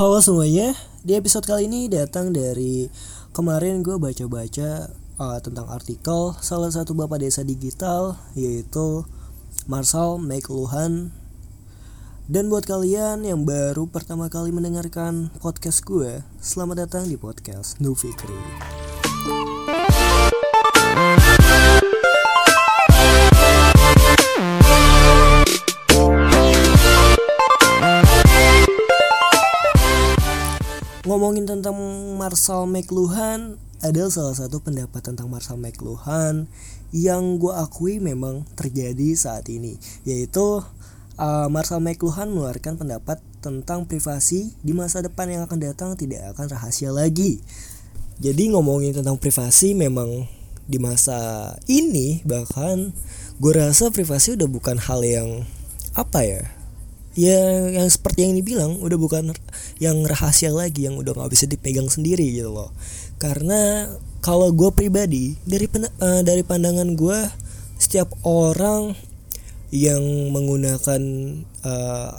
Halo semuanya, di episode kali ini datang dari kemarin gue baca-baca uh, tentang artikel salah satu bapak desa digital yaitu Marshall McLuhan. Dan buat kalian yang baru pertama kali mendengarkan podcast gue, selamat datang di podcast Nu Fikri. Tentang Marshall McLuhan adalah salah satu pendapat tentang Marshall McLuhan yang gue akui memang terjadi saat ini yaitu uh, Marshall McLuhan mengeluarkan pendapat tentang privasi di masa depan yang akan datang tidak akan rahasia lagi. Jadi ngomongin tentang privasi memang di masa ini bahkan gue rasa privasi udah bukan hal yang apa ya ya yang seperti yang dibilang udah bukan yang rahasia lagi yang udah nggak bisa dipegang sendiri gitu loh. Karena kalau gue pribadi dari uh, dari pandangan gue setiap orang yang menggunakan uh,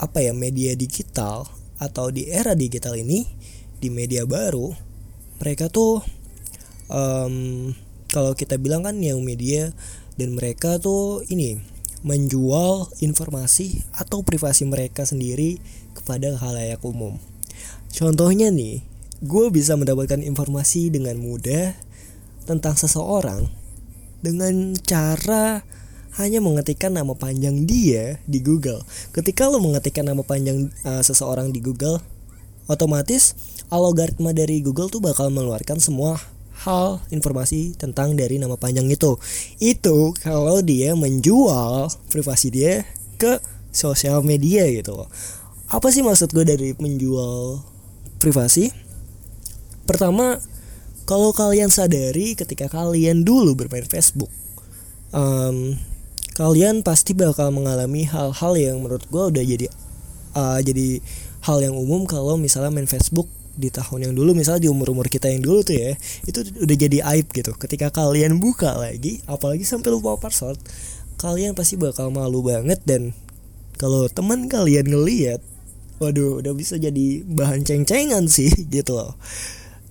apa ya media digital atau di era digital ini di media baru mereka tuh um, kalau kita bilang kan yang media dan mereka tuh ini menjual informasi atau privasi mereka sendiri kepada halayak umum. Contohnya nih, gue bisa mendapatkan informasi dengan mudah tentang seseorang dengan cara hanya mengetikkan nama panjang dia di Google. Ketika lo mengetikkan nama panjang uh, seseorang di Google, otomatis algoritma dari Google tuh bakal mengeluarkan semua hal informasi tentang dari nama panjang itu. Itu kalau dia menjual privasi dia ke sosial media gitu loh. Apa sih maksud gue dari menjual privasi? Pertama, kalau kalian sadari ketika kalian dulu bermain Facebook, um, kalian pasti bakal mengalami hal-hal yang menurut gue udah jadi uh, jadi hal yang umum kalau misalnya main Facebook di tahun yang dulu misalnya di umur-umur kita yang dulu tuh ya itu udah jadi aib gitu. Ketika kalian buka lagi apalagi sampai lupa password kalian pasti bakal malu banget dan kalau teman kalian ngeliat waduh udah bisa jadi bahan ceng-cengan sih gitu loh.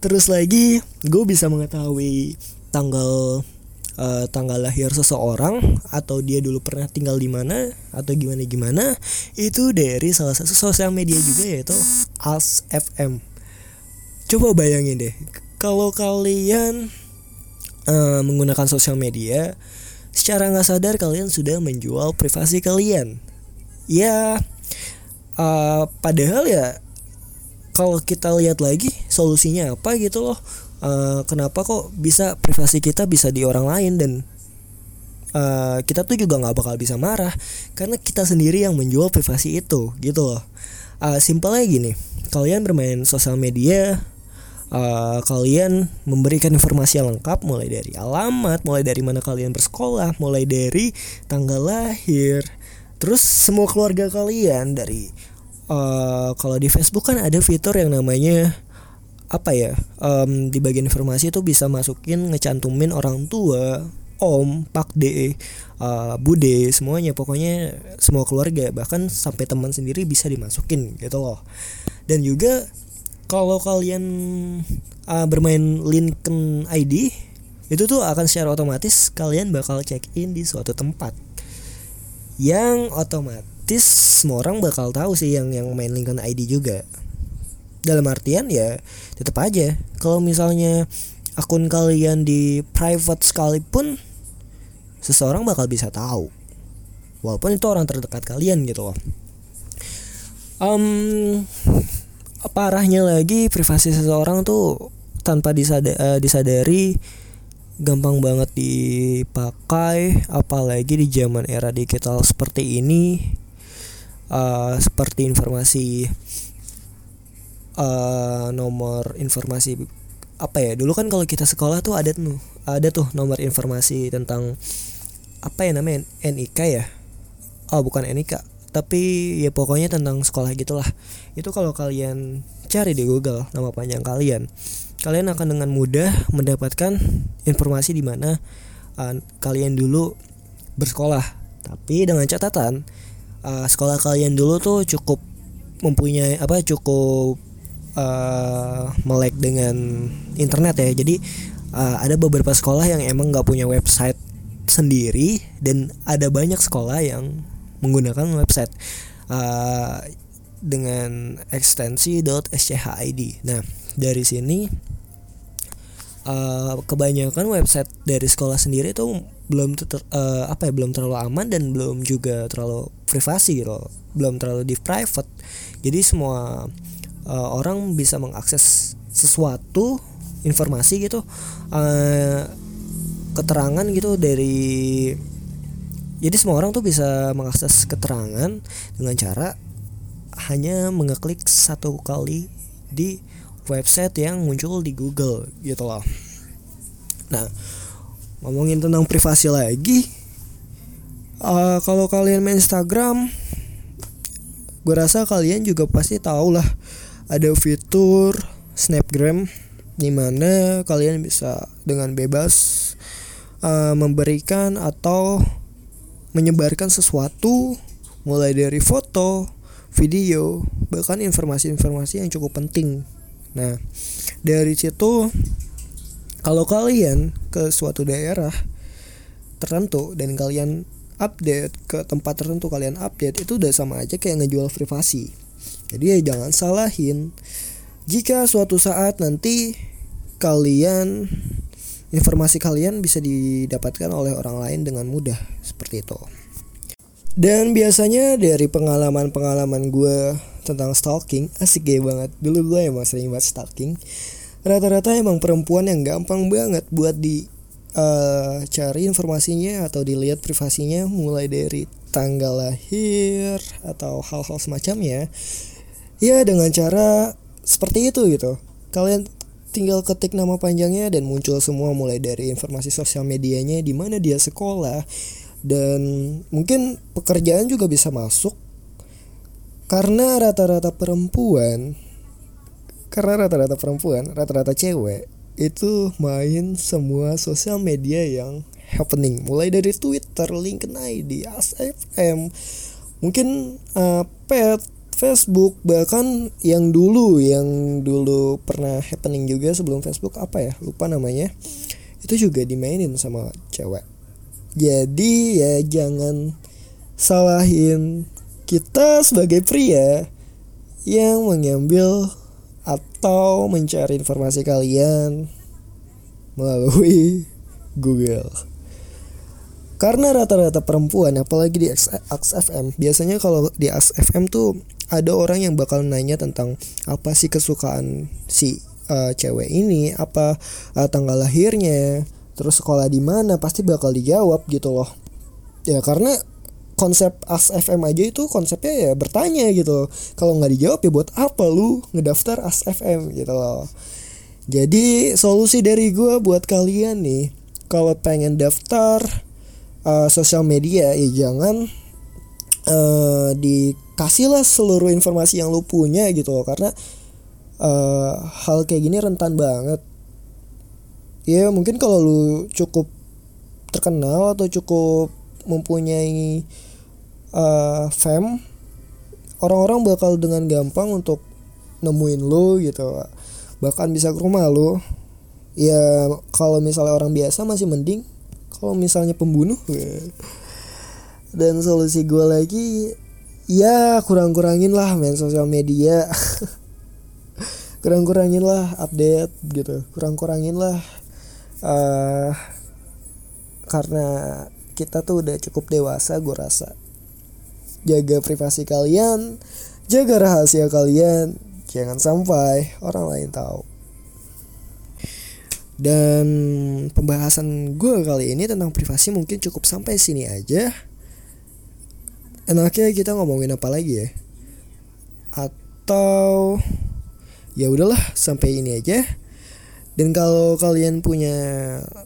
Terus lagi gue bisa mengetahui tanggal uh, tanggal lahir seseorang atau dia dulu pernah tinggal di mana atau gimana gimana itu dari salah satu sosial media juga yaitu As FM coba bayangin deh kalau kalian uh, menggunakan sosial media secara nggak sadar kalian sudah menjual privasi kalian. Ya uh, padahal ya kalau kita lihat lagi solusinya apa gitu loh? Uh, kenapa kok bisa privasi kita bisa di orang lain dan uh, kita tuh juga nggak bakal bisa marah? Karena kita sendiri yang menjual privasi itu gitu loh. Uh, simpelnya gini kalian bermain sosial media uh, kalian memberikan informasi yang lengkap mulai dari alamat, mulai dari mana kalian bersekolah, mulai dari tanggal lahir, terus semua keluarga kalian dari uh, kalau di Facebook kan ada fitur yang namanya apa ya um, di bagian informasi itu bisa masukin ngecantumin orang tua om pak de uh, bude semuanya. Pokoknya semua keluarga bahkan sampai teman sendiri bisa dimasukin gitu loh. Dan juga kalau kalian uh, bermain Lincoln ID itu tuh akan secara otomatis kalian bakal check in di suatu tempat. Yang otomatis semua orang bakal tahu sih yang yang main Lincoln ID juga. Dalam artian ya tetap aja. Kalau misalnya akun kalian di private sekalipun seseorang bakal bisa tahu. Walaupun itu orang terdekat kalian gitu loh. Um, parahnya lagi privasi seseorang tuh tanpa disada, uh, disadari gampang banget dipakai apalagi di zaman era digital seperti ini uh, seperti informasi uh, nomor informasi apa ya dulu kan kalau kita sekolah tuh ada tuh ada tuh nomor informasi tentang apa ya namanya NIK ya? Oh bukan NIK tapi ya pokoknya tentang sekolah gitulah. Itu kalau kalian cari di Google nama panjang kalian kalian akan dengan mudah mendapatkan informasi di mana uh, kalian dulu bersekolah. Tapi dengan catatan uh, sekolah kalian dulu tuh cukup mempunyai apa cukup uh, melek dengan internet ya. Jadi uh, ada beberapa sekolah yang emang nggak punya website sendiri dan ada banyak sekolah yang menggunakan website uh, dengan ekstensi .schid. Nah dari sini uh, kebanyakan website dari sekolah sendiri itu belum ter, uh, apa ya belum terlalu aman dan belum juga terlalu privasi gitu, belum terlalu di private. Jadi semua uh, orang bisa mengakses sesuatu informasi gitu uh, keterangan gitu dari jadi semua orang tuh bisa mengakses keterangan dengan cara hanya mengeklik satu kali di website yang muncul di Google gitu loh. Nah, ngomongin tentang privasi lagi, uh, kalau kalian main Instagram, gue rasa kalian juga pasti tahu lah ada fitur Snapgram di mana kalian bisa dengan bebas uh, memberikan atau menyebarkan sesuatu mulai dari foto, video, bahkan informasi-informasi yang cukup penting. Nah, dari situ kalau kalian ke suatu daerah tertentu dan kalian update ke tempat tertentu kalian update itu udah sama aja kayak ngejual privasi. Jadi ya jangan salahin. Jika suatu saat nanti kalian informasi kalian bisa didapatkan oleh orang lain dengan mudah seperti itu. Dan biasanya dari pengalaman-pengalaman gue tentang stalking asik gay banget. Dulu gue emang sering banget stalking. Rata-rata emang perempuan yang gampang banget buat di uh, cari informasinya atau dilihat privasinya mulai dari tanggal lahir atau hal-hal semacamnya. Ya dengan cara seperti itu gitu. Kalian tinggal ketik nama panjangnya dan muncul semua mulai dari informasi sosial medianya di mana dia sekolah. Dan mungkin pekerjaan juga bisa masuk. Karena rata-rata perempuan karena rata-rata perempuan rata-rata cewek itu main semua sosial media yang happening. Mulai dari Twitter, LinkedIn ID, ASFM, mungkin uh, pet Facebook bahkan yang dulu yang dulu pernah happening juga sebelum Facebook apa ya lupa namanya itu juga dimainin sama cewek. Jadi ya jangan salahin kita sebagai pria yang mengambil atau mencari informasi kalian melalui Google. Karena rata-rata perempuan apalagi di XFM biasanya kalau di XFM tuh ada orang yang bakal nanya tentang apa sih kesukaan si uh, cewek ini, apa uh, tanggal lahirnya, terus sekolah di mana, pasti bakal dijawab gitu loh. Ya karena konsep AS FM aja itu konsepnya ya bertanya gitu. Kalau nggak dijawab ya buat apa lu ngedaftar AS FM gitu loh. Jadi solusi dari gue buat kalian nih, kalau pengen daftar uh, sosial media ya jangan uh, di kasihlah seluruh informasi yang lu punya gitu loh. Karena uh, hal kayak gini rentan banget. Ya mungkin kalau lu cukup terkenal atau cukup mempunyai uh, fam orang-orang bakal dengan gampang untuk nemuin lu gitu. Bahkan bisa ke rumah lu. Ya kalau misalnya orang biasa masih mending kalau misalnya pembunuh ya. Dan solusi gue lagi ya kurang-kurangin lah main sosial media. Kurang-kurangin lah update gitu. Kurang-kurangin lah uh, karena kita tuh udah cukup dewasa gue rasa. Jaga privasi kalian jaga rahasia kalian jangan sampai orang lain tahu. Dan pembahasan gue kali ini tentang privasi mungkin cukup sampai sini aja enaknya kita ngomongin apa lagi ya? Atau ya udahlah sampai ini aja. Dan kalau kalian punya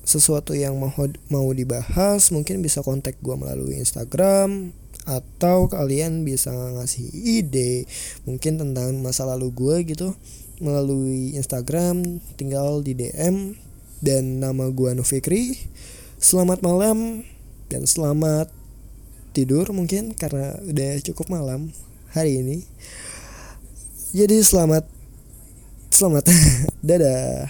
sesuatu yang mau mau dibahas mungkin bisa kontak gue melalui Instagram atau kalian bisa ngasih ide mungkin tentang masa lalu gue gitu melalui Instagram tinggal di DM dan nama gue Nufikri. Selamat malam dan selamat tidur mungkin karena udah cukup malam hari ini. Jadi selamat selamat. Dadah.